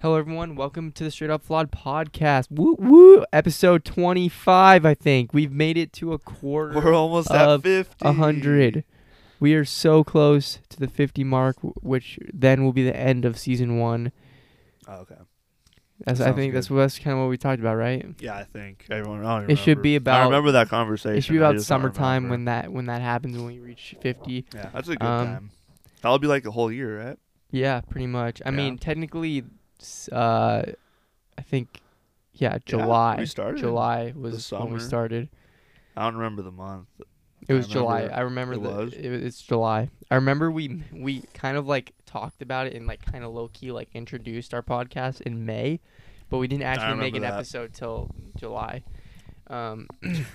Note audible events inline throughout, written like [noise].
Hello, everyone. Welcome to the Straight Up Flawed podcast. Woo woo! Episode 25, I think. We've made it to a quarter We're almost at 50. a 100. We are so close to the 50 mark, which then will be the end of season one. Oh, okay. That's, I Sounds think that's, that's kind of what we talked about, right? Yeah, I think everyone. I don't It should remember. be I remember that conversation. It should be I about just don't summertime remember. when that when that happens when we reach 50. Yeah, that's a good um, time. That'll be like a whole year, right? Yeah, pretty much. I Yeah. mean, technically, uh, I think, yeah, Yeah, July. we started. July was when we started. I don't remember the month. It I was July. I remember it the. was? It, it's July. I remember we we kind of like talked about it and like kind of low key like introduced our podcast in May, but we didn't actually make an that. episode till July. Um, [coughs]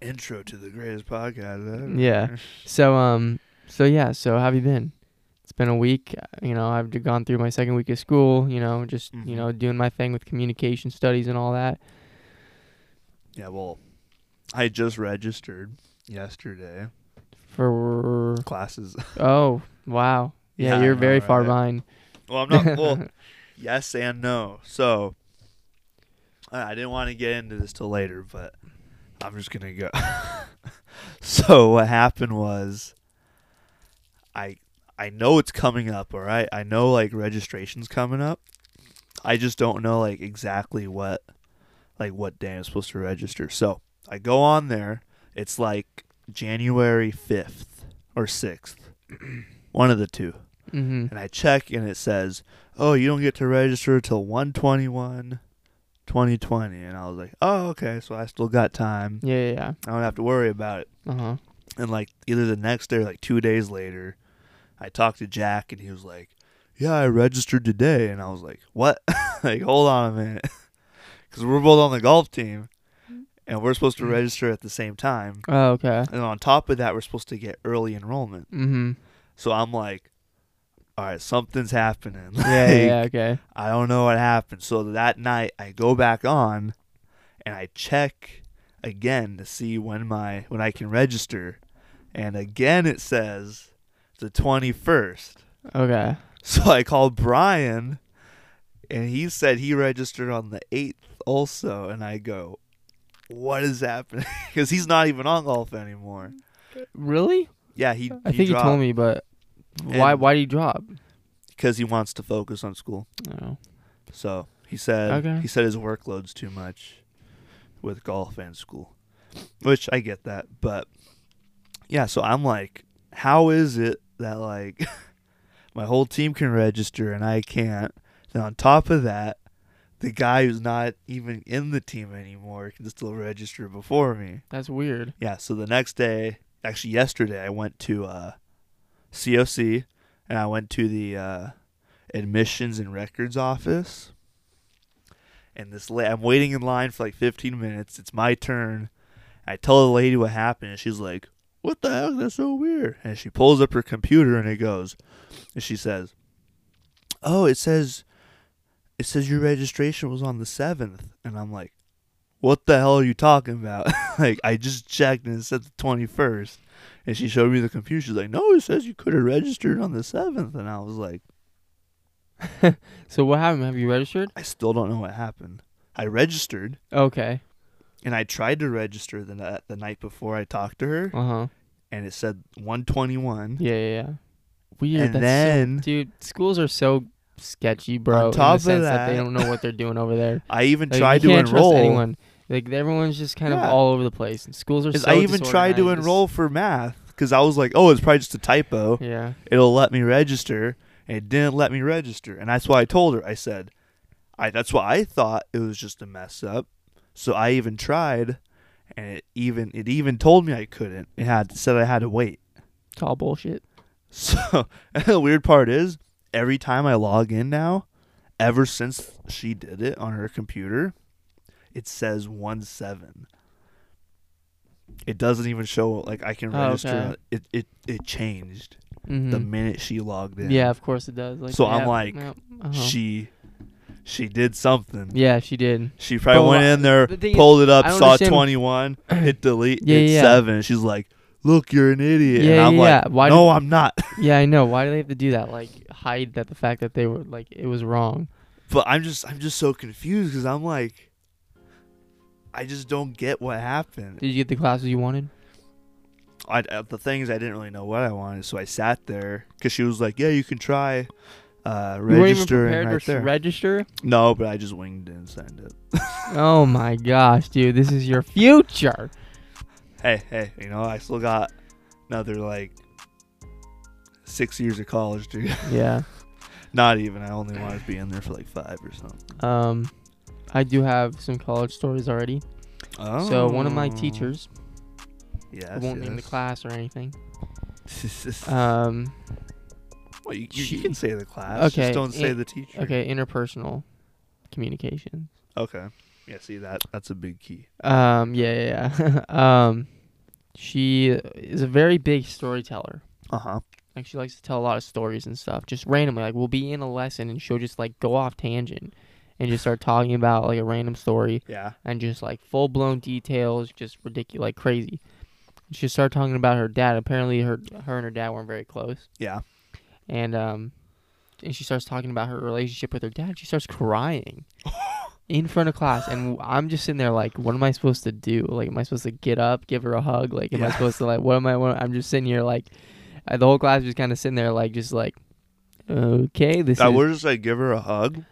Intro to the greatest podcast ever. Yeah. so um, so yeah. So how have you been? Been a week. You know, I've gone through my second week of school. You know, just you Mhm. know doing my thing with communication studies and all that. Yeah, well, I just registered yesterday. For Classes. [laughs] oh wow, yeah, Yeah, you're know, very far behind. Well, I'm not. Well, [laughs] yes and no. So, I I didn't want to get into this till later, but I'm just gonna go. [laughs] so what happened was, I I know it's coming up. All right, I know like registration's coming up. I just don't know like exactly what, like what day I'm supposed to register. So I go on there. It's like January fifth or sixth, [clears throat] one of the two mm-hmm. and I check and it says, "Oh, you don't get to register till 121 2020." And I was like, "Oh, okay, so I still got time. Yeah, yeah, I don't have to worry about it." Uh huh. And like either the next day or like 2 days later, I talked to Jack and he was like, "Yeah, I registered today." And I was like, "What?" [laughs] like, "Hold on a minute." [laughs] Cuz we're both on the golf team and we're supposed to register at the same time. Oh, okay. And on top of that, we're supposed to get early enrollment. Mm-hmm. So I'm like, all right, something's happening. [laughs] Yeah, yeah, yeah, okay. I don't know what happened. So that night I go back on and I check again to see when my when I can register. And again it says the 21st. Okay. So I called Brian and he said he registered on the 8th also and I go what is happening? [laughs] Cuz he's not even on golf anymore. Really? Yeah, he I think you told me, but why? And- Why did he drop? cuz he wants to focus on school. Oh. So he said Okay. he said his workload's too much with golf and school, which I get that. But yeah, so I'm like, how is it that like [laughs] my whole team can register and I can't? Then on top of that, the guy who's not even in the team anymore can still register before me. That's weird. Yeah, so the next day, actually yesterday, I went to uh, COC and I went to the uh, admissions and records office. And this, la- I'm waiting in line for like 15 minutes. It's my turn. I tell the lady what happened, and she's like, "What the heck? That's so weird." And she pulls up her computer, and it goes, and she says, "Oh, it says, it says your registration was on the 7th." And I'm like, what the hell are you talking about? [laughs] like, I just checked and it said the 21st. And she showed me the computer. She's like, no, it says you could have registered on the 7th. And I was like, [laughs] So what happened? Have you registered? I still don't know what happened. I registered Okay. And I tried to register the, the night before I talked to her. Uh huh. And it said 121. Yeah, yeah, yeah. Weird. And that's then- so, dude, schools are so sketchy, bro. On top in of the sense that, they that- don't know what they're doing over there. [laughs] I even Like, tried to can't enroll. Anyone. Like everyone's just kind of all over the place. And schools are. 'cause So I even tried to disorganized. enroll for math because I was like, oh, it's probably just a typo. Yeah. it'll let me register and it didn't let me register and that's why i told her i said i that's why i thought it was just a mess up so i even tried and it even it even told me i couldn't it had said i had to wait It's all bullshit. [laughs] so the weird part is every time i log in now ever since she did it on her computer it says 1 7 it doesn't even show like i can Oh, register okay. it, it it changed hmm the minute she logged in Yeah, of course it does. Like, So I'm like, yeah, uh-huh. she she did something. Yeah, she did. She probably But went in there, the is, pulled it up, saw understand- 21, [clears throat] hit delete, Yeah, hit yeah. 7. She's like, look, you're an idiot. and Yeah, I'm yeah, like, yeah. Why no, did- I'm not. [laughs] Yeah, I know. Why do they have to do that? Like hide that the fact that they were like it was wrong. But I'm just I'm just so confused because I'm like, I just don't get what happened. Did you get the classes you wanted? I, uh, the things I didn't really know what I wanted, so I sat there because she was like, "Yeah, you can try uh, You weren't even registering prepared right to there." register. no, but I just winged it and sent it. [laughs] oh my gosh, dude, this is your future. hey, hey, you know, I still got another like six years of college, dude. [laughs] Yeah. Not even. I only wanted to be in there for like five or something. Um, I do have some college stories already. Oh. So one of my teachers, Yes. I won't name the yes. class or anything. [laughs] Um, well, you, you, she- you can say the class. Okay, Just don't say in- the teacher. okay, interpersonal communication. Okay. Yeah. See that that's a big key. Um, yeah, yeah, yeah. [laughs] um, she is a very big storyteller. Uh huh. Like she likes to tell a lot of stories and stuff, just randomly. Like we'll be in a lesson and she'll just like go off tangent and just start talking about like a random story Yeah. and just like full blown details, just ridiculous, like crazy. She started talking about her dad. Apparently, her her and her dad weren't very close, Yeah. And um, and she starts talking about her relationship with her dad. She starts crying [laughs] in front of class, and I'm just sitting there like, what am I supposed to do? Like, am I supposed to get up, give her a hug? Like, am I supposed to like, what am I? What, I'm just sitting here like, the whole class just kind of sitting there like, just like, okay, this I is would just like give her a hug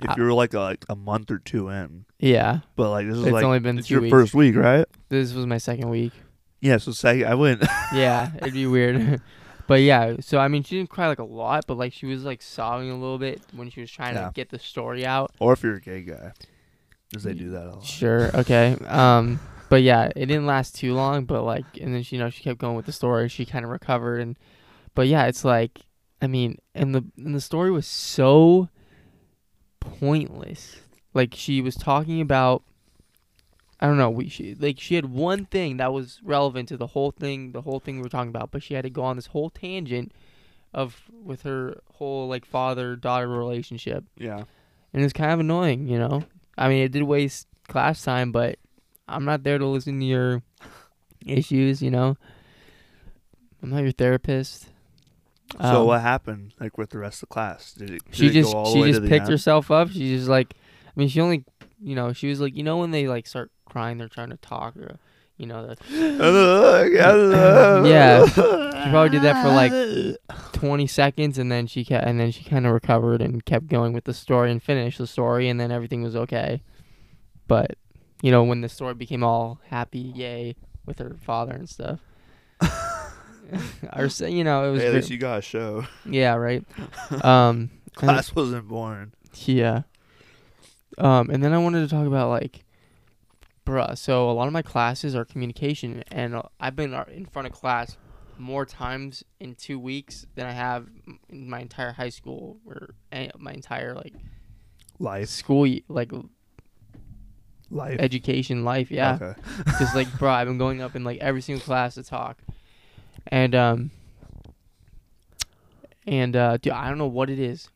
if Uh, you were like a, like a month or two in. yeah. But like this is It's like only been it's your weeks. first week, right? This was my second week. Yeah. So second, I went. [laughs] yeah, it'd be weird. [laughs] but yeah, so I mean, she didn't cry like a lot, but like she was like sobbing a little bit when she was trying Yeah. to get the story out. or if you're a gay guy, because they do that a lot. Sure, okay. Um, but yeah, it didn't last too long. But like, and then she, you know, she kept going with the story. She kind of recovered, and but yeah, it's like, I mean, and the and the story was so pointless. Like she was talking about. I don't know. We she like she had one thing that was relevant to the whole thing, the whole thing we were talking about, but she had to go on this whole tangent of with her whole like father daughter relationship, Yeah. and it's kind of annoying, you know. I mean, it did waste class time, but I'm not there to listen to your [laughs] issues, you know. I'm not your therapist. So Um, what happened like with the rest of the class? Did it? Did she just go all the she just picked herself up. She just like, I mean, she only, you know, she was like, you know, when they like start crying, they're trying to talk, or you know, the, [laughs] yeah. She probably did that for like 20 seconds, and then she kept, and then she kind of recovered and kept going with the story and finished the story, and then everything was okay. But you know, when the story became all happy, yay, with her father and stuff. [laughs] or say, you know, it was Hey, at ver- least you got a show. yeah, right. [laughs] Um, Class wasn't born. yeah. Um, and then I wanted to talk about like, bruh. So a lot of my classes are communication, and uh, I've been uh, in front of class more times in two weeks than I have in my entire high school or my entire like Life. school, like Life. education life. Yeah, Okay. [laughs] because like, bro, I've been going up in like every single class to talk, and um, and uh, dude, I don't know what it is.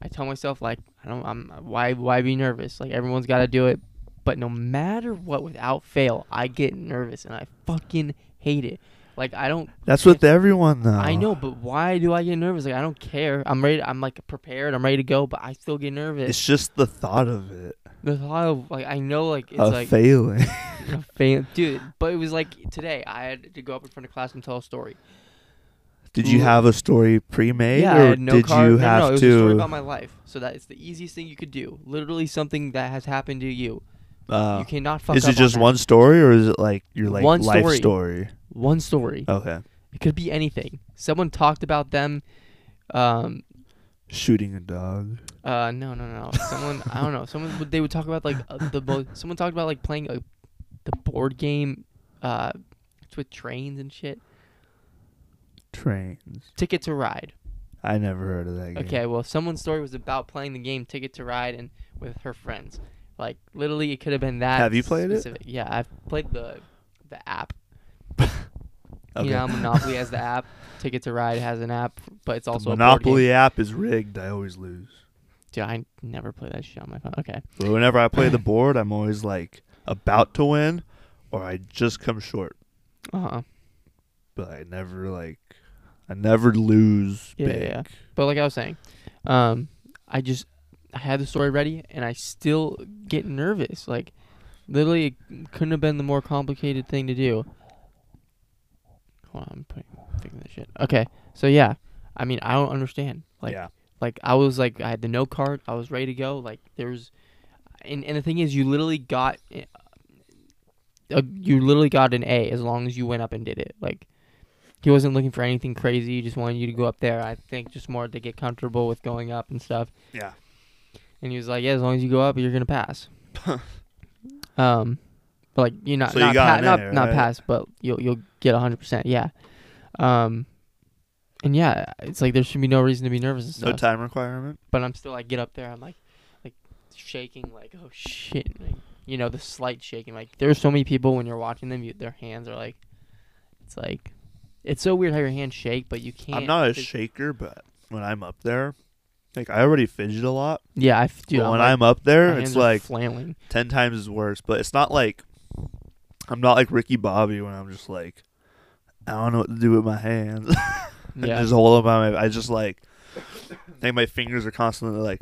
I tell myself like, I don't, I'm why why be nervous? Like everyone's got to do it, but no matter what, without fail, I get nervous and I fucking hate it. Like I don't. That's with everyone though. I know, but why do I get nervous? Like I don't care. I'm ready. I'm like prepared. I'm ready to go, but I still get nervous. It's just the thought of it. the thought of like I know like it's of like failing. [laughs] a fan, dude. But it was like today. I had to go up in front of class and tell a story. Did you have a story pre-made, yeah, or no did card. you no, have no, it was to? a story about my life. So that it's the easiest thing you could do. Literally something that has happened to you. Uh, you cannot fuck is it just on that. one story, or is it like your like One life story. story? One story. Okay. It could be anything. Someone talked about them. Um. Shooting a dog. Uh. No. No. No. Someone. I don't know. Someone. would- They would talk about like uh, the. Bo- someone talked about like playing a, the board game. Uh. It's with trains and shit. Trains. Ticket to Ride. I never heard of that game. Okay, well, someone's story was about playing the game Ticket to Ride and with her friends. Like literally, it could have been that. Have you played it? Yeah, I've played the the app. [laughs] Okay. You know, Monopoly has the app. Ticket to Ride has an app, but it's the also Monopoly app is rigged. I always lose. Dude, I never play that shit on my phone. Okay. But whenever I play the [laughs] board, I'm always like about to win, or I just come short. Uh huh. But I never like, I never lose Yeah, big. yeah. But like I was saying, um, I just I had the story ready, and I still get nervous. Like, literally, it couldn't have been the more complicated thing to do. Hold on, I'm putting fixing this shit. Okay, so yeah, I mean, I don't understand. Like, yeah. like I was like, I had the note card, I was ready to go. Like, there was, and and the thing is, you literally got, uh, you literally got an A as long as you went up and did it. Like, he wasn't looking for anything crazy. He just wanted you to go up there. I think just more to get comfortable with going up and stuff. Yeah. And he was like, "Yeah, as long as you go up, you're gonna pass." [laughs] um, but like you not So you not got pa- not not pass, but you'll you'll get hundred percent. Yeah. Um, and yeah, it's like there should be no reason to be nervous and No time requirement. but I'm still like get up there. I'm like like shaking, like oh shit, like, you know the slight shaking. Like there's so many people when you're watching them, you, their hands are like, it's like, it's so weird how your hands shake, but you can't. I'm not a shaker, but when I'm up there, like I already fidget a lot. Yeah, I f- dude, but I'm when like, I'm up there, it's like flailing. ten times as worse. But it's not like I'm not like Ricky Bobby when I'm just like I don't know what to do with my hands. [laughs] Yeah. just hold them on my. I just like think my fingers are constantly like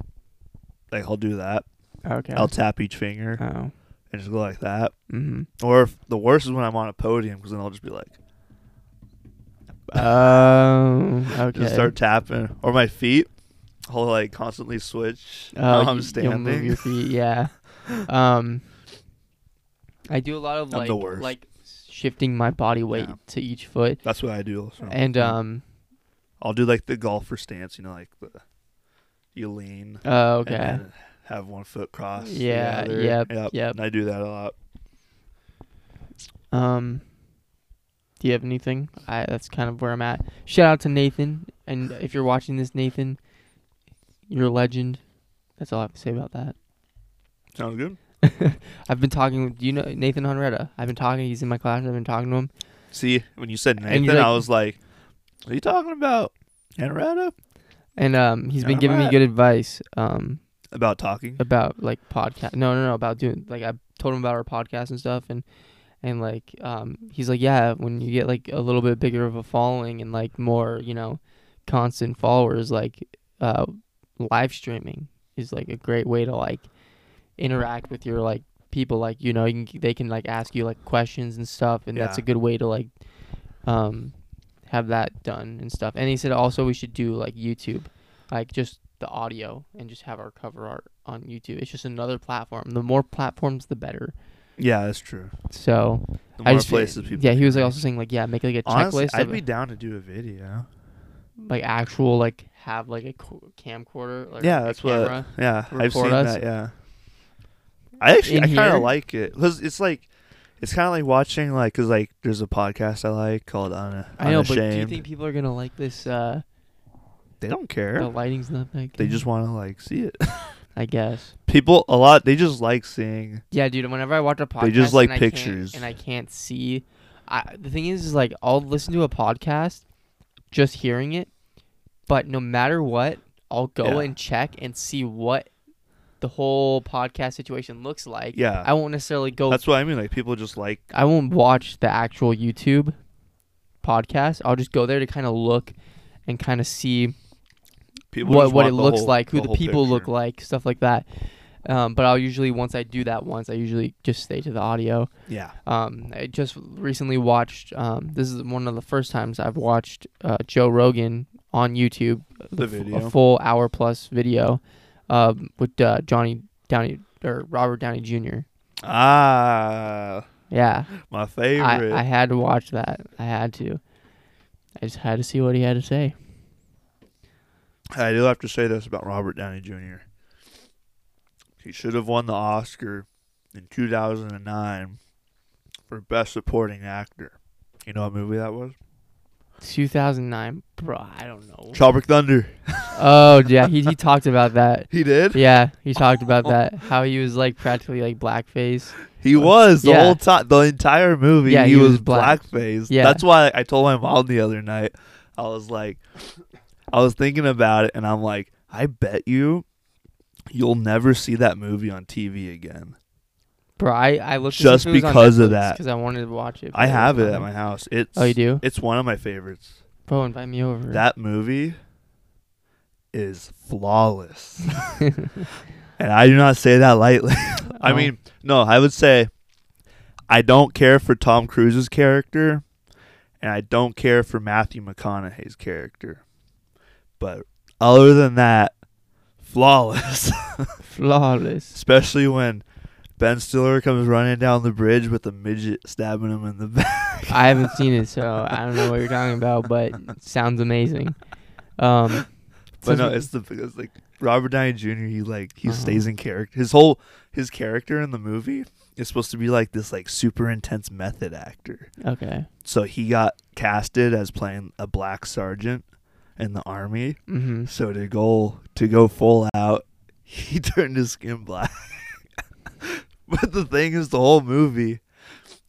like I'll do that. Okay. I'll tap each finger oh. and just go like that. Mm-hmm. Or if the worst is when I'm on a podium because then I'll just be like [laughs] Um. okay. just start tapping or my feet. I'll like constantly switch. While I'm standing. your feet. [laughs] Yeah. um. I do a lot of I'm like like shifting my body weight Yeah. to each foot, That's what I do. So. and um. I'll do like the golfer stance, you know, like the you lean Oh, and okay. have one foot crossed. the Yeah, other. yep, yep. yep. And I do that a lot. Um, do you have anything? I that's kind of where I'm at. Shout out to Nathan, and if you're watching this, Nathan, you're a legend. That's all I have to say about that. Sounds good. [laughs] I've been talking. with you know Nathan Henretta? I've been talking. He's in my class. I've been talking to him. See, when you said Nathan, like- I was like, "Are you talking about Henrietta And um, he's been giving me good advice um about talking?" about like podcast. No, no, no, about doing like I told him about our podcast and stuff, and and like um, he's like, yeah, when you get like a little bit bigger of a following and like more, you know, constant followers, like uh, live streaming is like a great way to like interact with your like people. Like you know, you can they can like ask you like questions and stuff, and that's a good way to like um have that done and stuff. And he said also we should do like YouTube, like just the audio and just have our cover art on YouTube. It's just another platform. The more platforms, the better. Yeah, that's true. So The I more just places people. yeah, he was like also saying like yeah, make like a Honestly, checklist I'd be down to do a video. Like actual like have like a camcorder. Or Yeah, that's what- Yeah, I've seen us? that. Yeah, I actually In I kind of like it because it's like it's kind of like watching like because like there's a podcast I like called Un- I know, but do you think people are gonna like this? Uh, they don't care. the lighting's not that good. They just want to like see it. [laughs] I guess. People a lot. They just like seeing. Yeah, dude. Whenever I watch a podcast, They just like and I pictures. and I can't see. I, the thing is, is like I'll listen to a podcast, just hearing it, but no matter what, I'll go Yeah. and check and see what the whole podcast situation looks like. Yeah, I won't necessarily go. that's what I mean. Like people just like. I won't watch the actual YouTube podcast. I'll just go there to kind of look and kind of see People what what it looks whole- like, who the, whole people look like, stuff like that. Um, but I'll usually once I do that once, I usually just stay to the audio. Yeah, Um, I just recently watched. Um, this is one of the first times I've watched uh, Joe Rogan on YouTube. The video. a full hour plus video, um, with uh, Johnny Downey or Robert Downey Jr. ah, Yeah, my I, favorite. I had to watch that. I had to. I just had to see what he had to say. I do have to say this about Robert Downey Jr. He should have won the Oscar in 2009 for Best Supporting Actor. You know what movie that was? 2009, bro. I don't know. Tropic Thunder. Oh yeah, he he [laughs] talked about that. He did. Yeah, he talked about that. How he was like practically like blackface. He was the Yeah. whole time, the entire movie. Yeah, he, he was, was black. blackface. Yeah. that's why I told my mom the other night. I was like, I was thinking about it, and I'm like, I bet you, you'll never see that movie on TV again. Bro, I I looked Just because of that. because I wanted to watch it. I have it at on my house. It's Oh, you do? It's one of my favorites. Bro, invite me over. That movie is flawless. [laughs] and I do not say that lightly. [laughs] I Oh. mean, no, I would say I don't care for Tom Cruise's character and I don't care for Matthew McConaughey's character. But other than that, flawless. [laughs] flawless. Especially when Ben Stiller comes running down the bridge with a midget stabbing him in the [laughs] back. I haven't seen it, so I don't know what you're talking about, but it sounds amazing. Um, But no, it's the because like Robert Downey Jr. He like he Uh-huh. stays in character. His whole his character in the movie is supposed to be like this like super intense method actor. okay. So he got casted as playing a black sergeant in the army. Mm-hmm. So to go to go full out, [laughs] he turned his skin black. [laughs] but the thing is, the whole movie,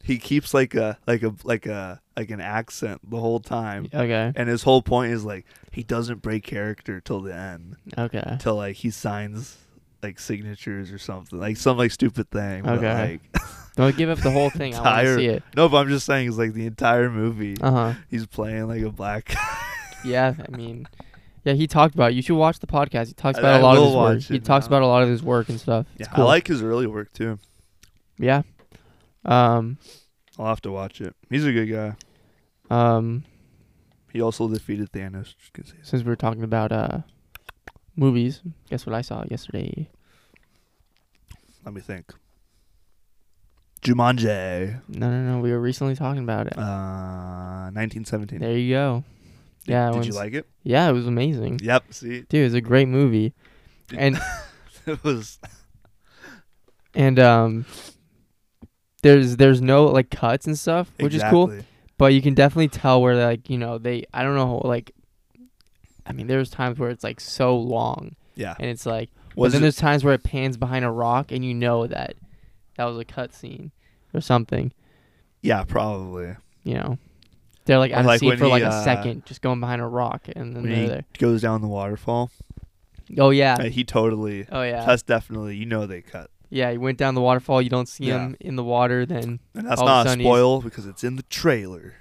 he keeps like a like a like a like an accent the whole time. Okay. And his whole point is like he doesn't break character till the end, Okay. till like he signs like signatures or something, like some like stupid thing. But, Okay. like, [laughs] Don't give up the whole thing. I want to Entire- see it. no, but I'm just saying it's like the entire movie. Uh huh. He's playing like a black. Yeah, I mean, yeah, he talked about. It. You should watch the podcast. He talks I- about I a lot of will his work. watch He it talks now. about a lot of his work and stuff. yeah, It's cool. I like his early work too. Yeah. Um. I'll have to watch it. He's a good guy. Um. He also defeated Thanos. Just gonna say that. Since we are talking about uh, movies, guess what I saw yesterday? Let me think. Jumanji, No, no, no. We were recently talking about it. uh, 1917. There you go. Yeah. Did, when you like it? Yeah, it was amazing. Yep. See, Dude, it's a great movie. Did- And [laughs] it was. and um, there's there's no like cuts and stuff, which is cool. But you can definitely tell where like you know they I don't know like. I mean, there's times where it's like so long, Yeah. and it's like. but Was then it, there's times where it pans behind a rock, and you know that that was a cut scene or something. yeah, probably. You know, they're like a like scene when for he, like a uh, second, just going behind a rock, and then he there. goes down the waterfall, Oh yeah, uh, he totally. oh yeah, That's definitely you know they cut, yeah. He went down the waterfall. You don't see Yeah. him in the water. Then and that's of not a sudden he's- spoil because it's in the trailer.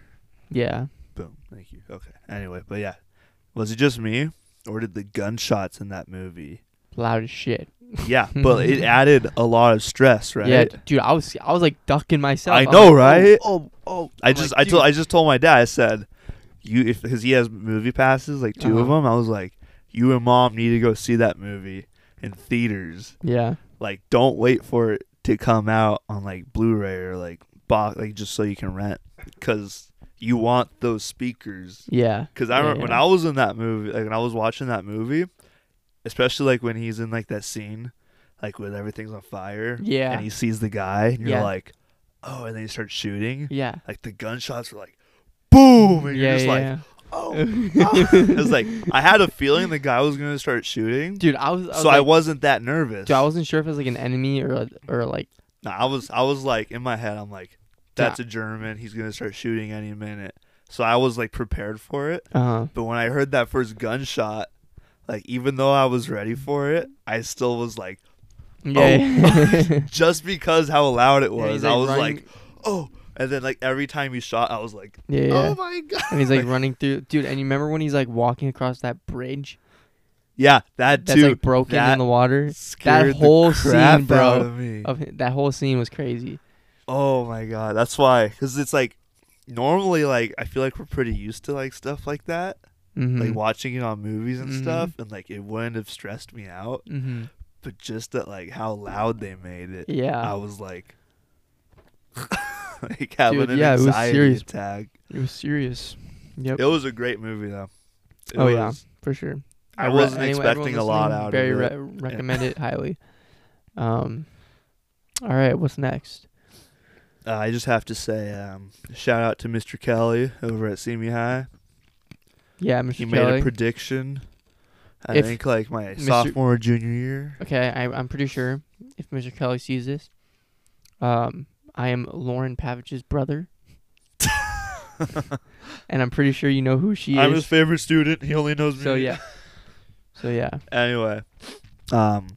yeah, Boom. Thank you. Okay. Anyway, but yeah, was it just me, or did the gunshots in that movie? loud as shit. Yeah, [laughs] but it added a lot of stress, right? Yeah, dude, I was I was like ducking myself. I know, like, oh, right? Oh, oh. I I'm just like, I told. I just told my dad I said you if because he has movie passes like 2 of Uh-huh. them I was like you and mom need to go see that movie in theaters Yeah, like don't wait for it to come out on like Blu-ray or like box like just so you can rent because you want those speakers yeah. because I Yeah, remember when. I was in that movie like when I was watching that movie especially like when he's in like that scene like when everything's on fire Yeah. and he sees the guy and you're Yeah. like oh and then he starts shooting Yeah. like the gunshots were like boom and you're Yeah, just yeah, like oh [laughs] it was like I had a feeling the guy was gonna start shooting dude, I was. I was so I wasn't that nervous Dude, I wasn't sure if it was like an enemy or or like Nah, I was I was like in my head I'm like that's a German he's gonna start shooting any minute so I was like prepared for it uh huh. but when I heard that first gunshot like even though I was ready for it I still was like Yeah. Oh, [laughs] [laughs] just because how loud it Yeah, was I was running- like oh and then like every time he shot I was like yeah, yeah. oh my god and he's like [laughs] running through, dude. And you remember when he's like walking across that bridge yeah that that's too like broken that in the water? the whole scene, bro, of me. Of that whole scene was crazy. Oh my god, that's why. Because it's like normally, like I feel like we're pretty used to like stuff like that, Mm-hmm. like watching it on movies and Mhm. stuff, and like it wouldn't have stressed me out. mm-hmm. But just that, like how loud they made it, Yeah. I was like, [laughs] like having Dude, an yeah, it was serious. attack. It was serious. Yep. It was a great movie though. It Oh, yeah. for sure. I re- wasn't anyone- expecting a lot out very of it. Re- recommend it highly. Um. All right, what's next? Uh, I just have to say, um, shout out to Mr. Kelly over at Simi High. Yeah, Mr. He Kelly. made a prediction. I If think like my Mr. sophomore or junior year. okay, I, I'm pretty sure if Mr. Kelly sees this, um, I am Lauren Pavich's brother, [laughs] and I'm pretty sure you know who she is. I'm is. his favorite student. He only knows me. so yeah. So yeah. Anyway, um,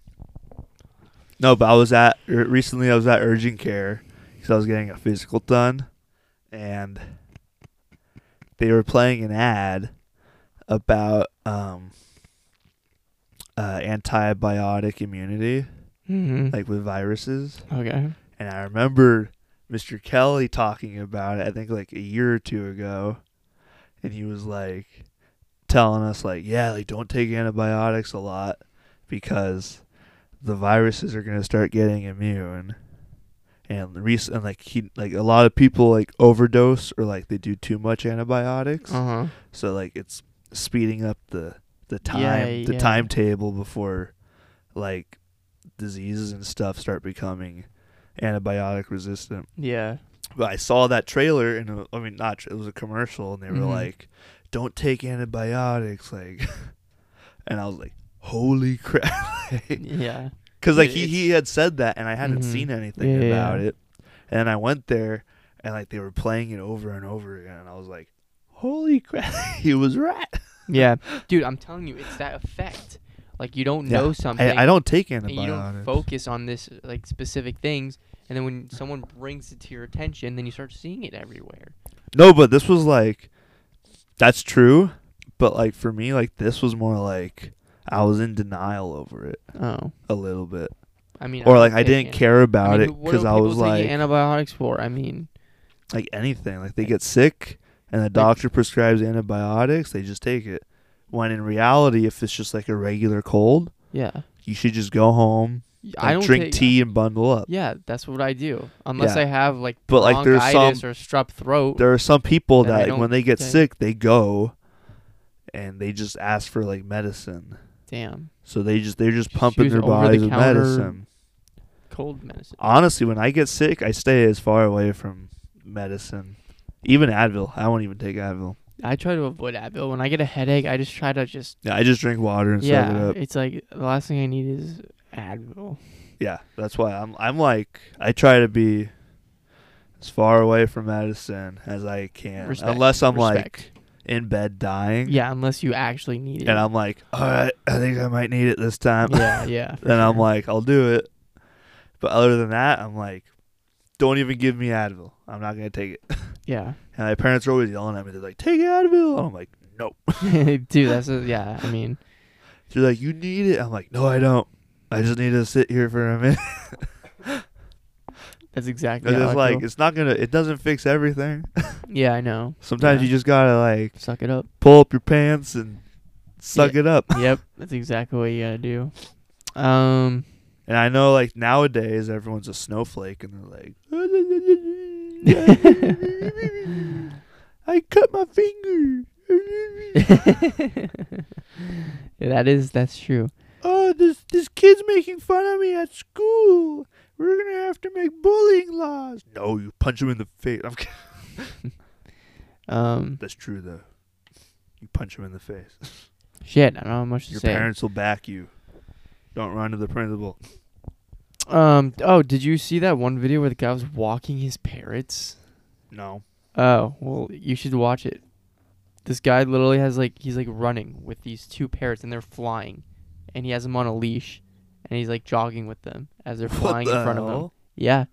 no, but I was at er, recently. I was at urgent care because I was getting a physical done, and they were playing an ad about um uh, antibiotic immunity, Mm-hmm. like with viruses. okay. And I remember Mr. Kelly talking about it, I think like a year or two ago. And he was like telling us like, yeah, like don't take antibiotics a lot because the viruses are going to start getting immune. And the and like he like a lot of people like overdose or like they do too much antibiotics. Uh huh. So like it's speeding up the the time Yeah, the yeah. timetable before like diseases and stuff start becoming antibiotic resistant. Yeah. But I saw that trailer and it- I mean not it was a commercial and they were Mhm. like don't take antibiotics like [laughs] and I was like holy [laughs] crap Yeah. cuz like he, he had said that and I hadn't Mhm. seen anything Yeah, about it. And I went there and like they were playing it over and over again and I was like holy crap [laughs] he was right. Yeah. [laughs] Dude, I'm telling you, it's that effect. Like you don't Yeah. know something. I, I don't take and you don't focus on this like specific things, and then when someone brings it to your attention, then you start seeing it everywhere. No, but this was like that's true, but like for me like this was more like I was in denial over it Oh, a little bit. I mean, Or I like I didn't care about I mean, it cuz I was like antibiotics for. I mean, like anything. Like they get sick and the doctor prescribes antibiotics, they just take it. When in reality if it's just like a regular cold, yeah, you should just go home, I don't drink take, tea and bundle up. Yeah, that's what I do. Unless Yeah. I have like But, like, there's bronchitis some- or strep throat. There are some people that don't when they get take- sick, they go and they just ask for like medicine. Damn, So they just they're just pumping Choose their bodies with medicine. cold medicine. Honestly, when I get sick, I stay as far away from medicine. Even Advil, I won't even take Advil. I try to avoid Advil. When I get a headache, I just try to just Yeah, I just drink water and suck it yeah. up. It's like the last thing I need is Advil. Yeah, that's why I'm I'm like I try to be as far away from medicine as I can, Respect, unless I'm like in bed dying. Yeah, unless you actually need it. and I'm like, all right, I think I might need it this time. yeah, yeah. [laughs] then I'm like, I'll do it. But other than that, I'm like, don't even give me Advil. I'm not gonna take it. [laughs] yeah, And my parents are always yelling at me. They're like, take Advil. And I'm like, nope. [laughs] dude. That's a, yeah. I mean, They're like, you need it. I'm like, no, I don't. I just need to sit here for a minute. that's exactly. It's like feel. it's not gonna. It doesn't fix everything. [laughs] yeah, I know. Sometimes Yeah. you just gotta like Suck it up. pull up your pants and suck it up. yep, that's exactly what you gotta do. Um, And I know like nowadays everyone's a snowflake and they're like, [laughs] I cut my finger. [laughs] yeah, that is that's true. oh, this this kid's making fun of me at school. We're gonna have to make bullying laws. No, you punch him in the face. I'm kidding. [laughs] Um, That's true though. You punch him in the face. shit, I don't know much to Your say. Your parents will back you. Don't run to the principal. Um, oh, did you see that one video where the guy was walking his parrots? No. Oh, well, you should watch it. This guy literally has like he's like running with these two parrots and they're flying, and he has them on a leash, and he's like jogging with them as they're [laughs] flying in front of him. Yeah,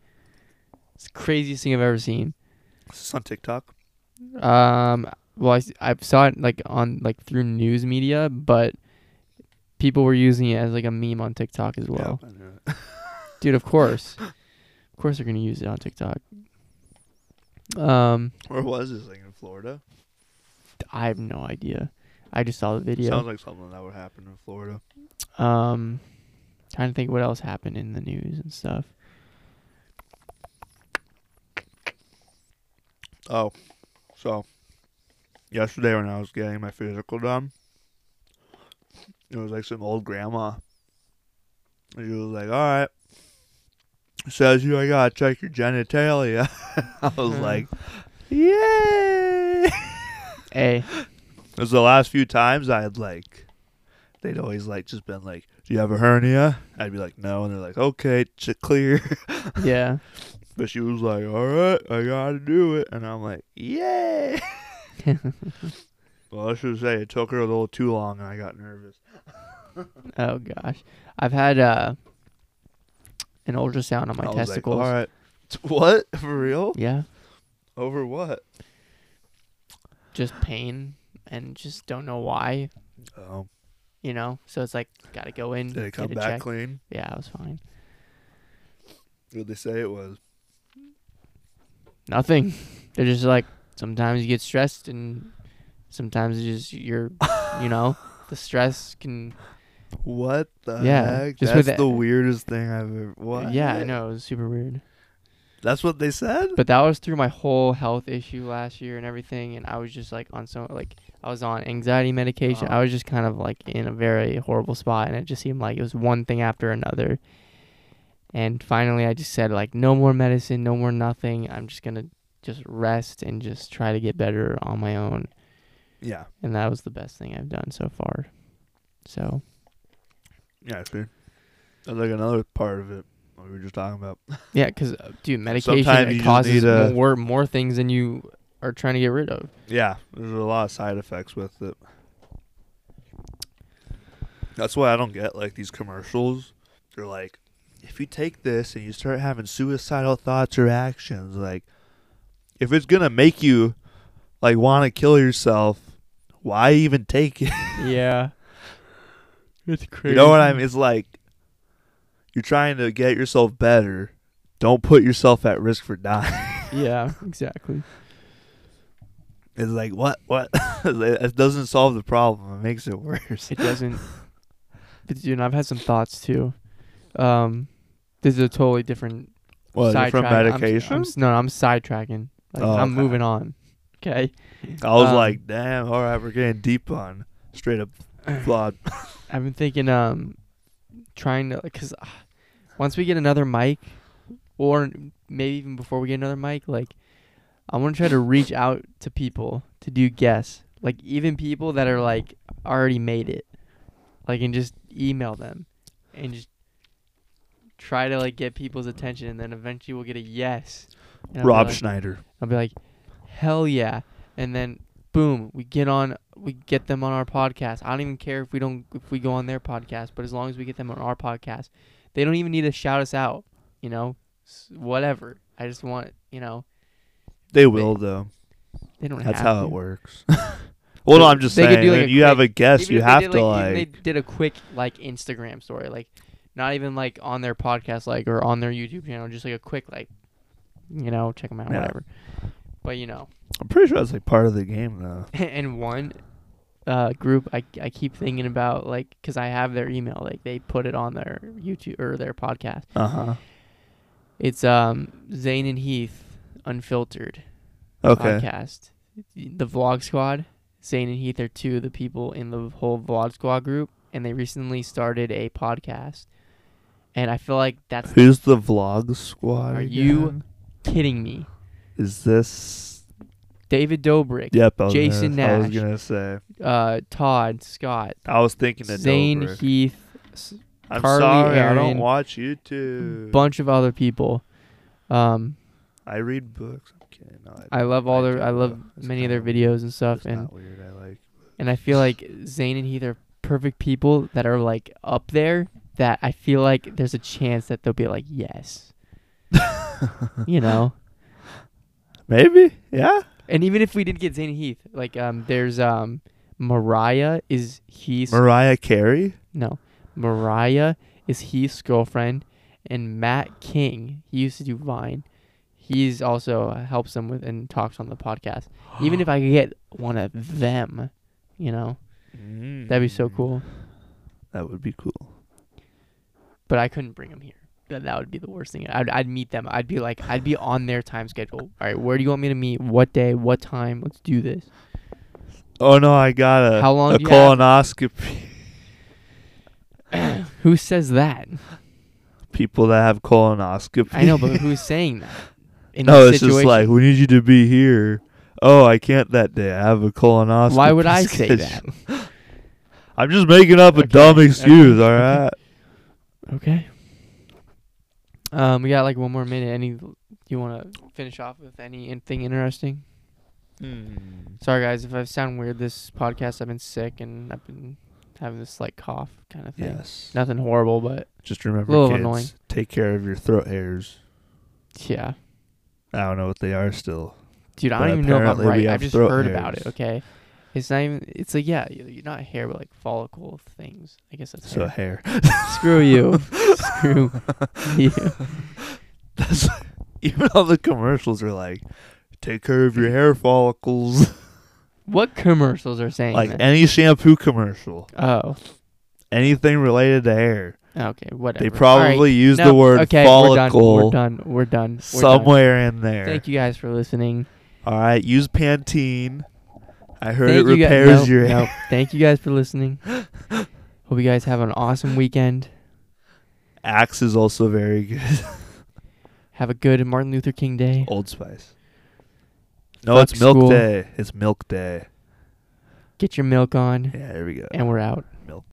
it's the craziest thing I've ever seen. Is this on TikTok? Um, well, I, I saw it like on like through news media, but people were using it as like a meme on TikTok as well. Yeah, I knew it. [laughs] Dude, of course, of course they're gonna use it on TikTok. Um, Where was this thing in Florida? I have no idea. I just saw the video. Sounds like something that would happen in Florida. Um, trying to think what else happened in the news and stuff. Oh, so yesterday when I was getting my physical done, it was like some old grandma. And she was like, "All right, says you, I gotta check your genitalia." [laughs] I was Mhm. like, "Yay!" Hey, [laughs] It was the last few times I had like, they'd always like just been like, "Do you have a hernia?" I'd be like, "No," and they're like, "Okay, ch- clear." [laughs] yeah. But she was like, "All right, I gotta do it," and I'm like, "Yay!" Well, I should say it took her a little too long, and I got nervous. [laughs] oh gosh, I've had uh an ultrasound on my I was like, testicles. All right, what [laughs] for real? Yeah, Over what? just pain and just don't know why. Oh, you know. So it's like gotta go in. Did it come back check. clean? Yeah, I was fine. What did they say it was? Nothing. They're just like sometimes you get stressed and sometimes it's just you're, you know, [laughs] the stress can. What the Yeah, heck? just That's with the the- weirdest thing I've ever. What? Yeah, I know it was super weird. That's what they said. But that was through my whole health issue last year and everything, and I was just like on some like I was on anxiety medication. Uh-huh. I was just kind of like in a very horrible spot, and it just seemed like it was one thing after another. And finally, I just said like, no more medicine, no more nothing. I'm just gonna just rest and just try to get better on my own. Yeah. And that was the best thing I've done so far. So Yeah, sure. That's like another part of it. What we were just talking about. [laughs] yeah, because uh, dude, [laughs] medication it causes a- more more things than you are trying to get rid of. Yeah, there's a lot of side effects with it. That's why I don't get like these commercials. They're like, if you take this and you start having suicidal thoughts or actions, like, if it's gonna make you like want to kill yourself, why even take it? Yeah. [laughs] It's crazy. You know what I mean? It's like you're trying to get yourself better. Don't put yourself at risk for dying. [laughs] Yeah, exactly. It's like what? What? [laughs] it doesn't solve the problem. It makes it worse. It doesn't. But dude, I've had some thoughts too. Um, this is a totally different What? From sidetrack. I'm- medication? I'm, no, I'm sidetracking. Like, Oh, I'm okay. moving on. Okay. I was um, like, damn. All right, we're getting deep on straight up [clears throat] flawed. I've been thinking, um, trying to, cause uh, once we get another mic, or maybe even before we get another mic, like, I want to try to reach out to people to do guests, like even people that are like already made it, like, and just email them, and just try to like get people's attention, and then eventually we'll get a yes. And I'll be Rob like- Schneider. I'll be like, hell yeah. And then boom, we get on we get them on our podcast. I don't even care if we don't if we go on their podcast, but as long as we get them on our podcast, they don't even need to shout us out, you know? Whatever. I just want, you know, They will though. they don't That's how to. it works. [laughs] well, no, I'm just They saying. like, you have a quick- guest, you have did, to like, like. they did a quick like Instagram story, like not even like on their podcast like or on their YouTube channel, just like a quick like you know, check them out, Yeah. whatever. But you know, I'm pretty sure that's like part of the game though. [laughs] and one uh, group I, I keep thinking about like because I have their email like they put it on their YouTube or their podcast. Uh huh. It's um Zane and Heath Unfiltered Okay. podcast. The Vlog Squad. Zane and Heath are two of the people in the whole Vlog Squad group, and they recently started a podcast. And I feel like that's Who's the vlog squad? Are you- kidding me. Is this? David Dobrik, Yep. I Jason gonna, I was gonna say. uh, Todd, Scott, I was thinking of Zane, Dobrik. Heath, I'm Carly, sorry, I don't watch YouTube. bunch of other people. Um, I read books. I'm kidding. No, I love all I their, I love. It's many of their videos and stuff, It's and not weird. I like. and I feel like Zane and Heath are perfect people that are like up there. That I feel like there's a chance that they'll be like yes, [laughs] you know. Maybe. Yeah. And even if we did get Zane Heath, like um, there's um, Mariah is Heath's Mariah Carey. no, Mariah is Heath's girlfriend, and Matt King he used to do Vine. He's also helps them with and talks on the podcast. [gasps] Even if I could get one of them, you know, that'd be so Mm. cool. That would be cool. But I couldn't bring him here. That that would be the worst thing. I'd I'd meet them. I'd be like I'd be on their time schedule. All right, where do you want me to meet? What day? What time? Let's do this. Oh no, I got a How long a do you have? colonoscopy. [coughs] Who says that? People that have colonoscopy. I know, but who's [laughs] saying that? In no, this it's just like we need you to be here. Oh, I can't that day. I have a colonoscopy. why would I say [laughs] that? I'm just making up a Okay, dumb okay, excuse. All right. Okay. Um, we got like one more minute. Any? You want to finish off with anything interesting? Hmm. Sorry, guys, if I sound weird. This podcast, I've been sick and I've been having this like cough kind of thing. Yes. Nothing horrible, but Just remember, Little kids, annoying. take care of your throat hairs. yeah, I don't know what they are still. dude, I don't even know if I'm right. I've just heard about it. Okay, It's not even. It's like yeah, you're not hair, but like follicle things. I guess that's So hair. [laughs] Screw you. Screw [laughs] you. That's even all the commercials are like, take care of your hair follicles. What commercials are saying like that? any shampoo commercial, oh, anything related to hair. okay, whatever. They probably right. use No, the word okay, follicle We're done. We're done. We're done. We're done. somewhere in there. Thank you guys for listening. All right, use Pantene. I heard Thank it you guys. repairs nope, your nope. [laughs] Thank you guys for listening. [gasps] Hope you guys have an awesome weekend. Axe is also very good. [laughs] Have a good Martin Luther King Day. Old Spice. No, Fuck it's Milk. Day. It's Milk Day. Get your milk on, Yeah, there we go. and we're out.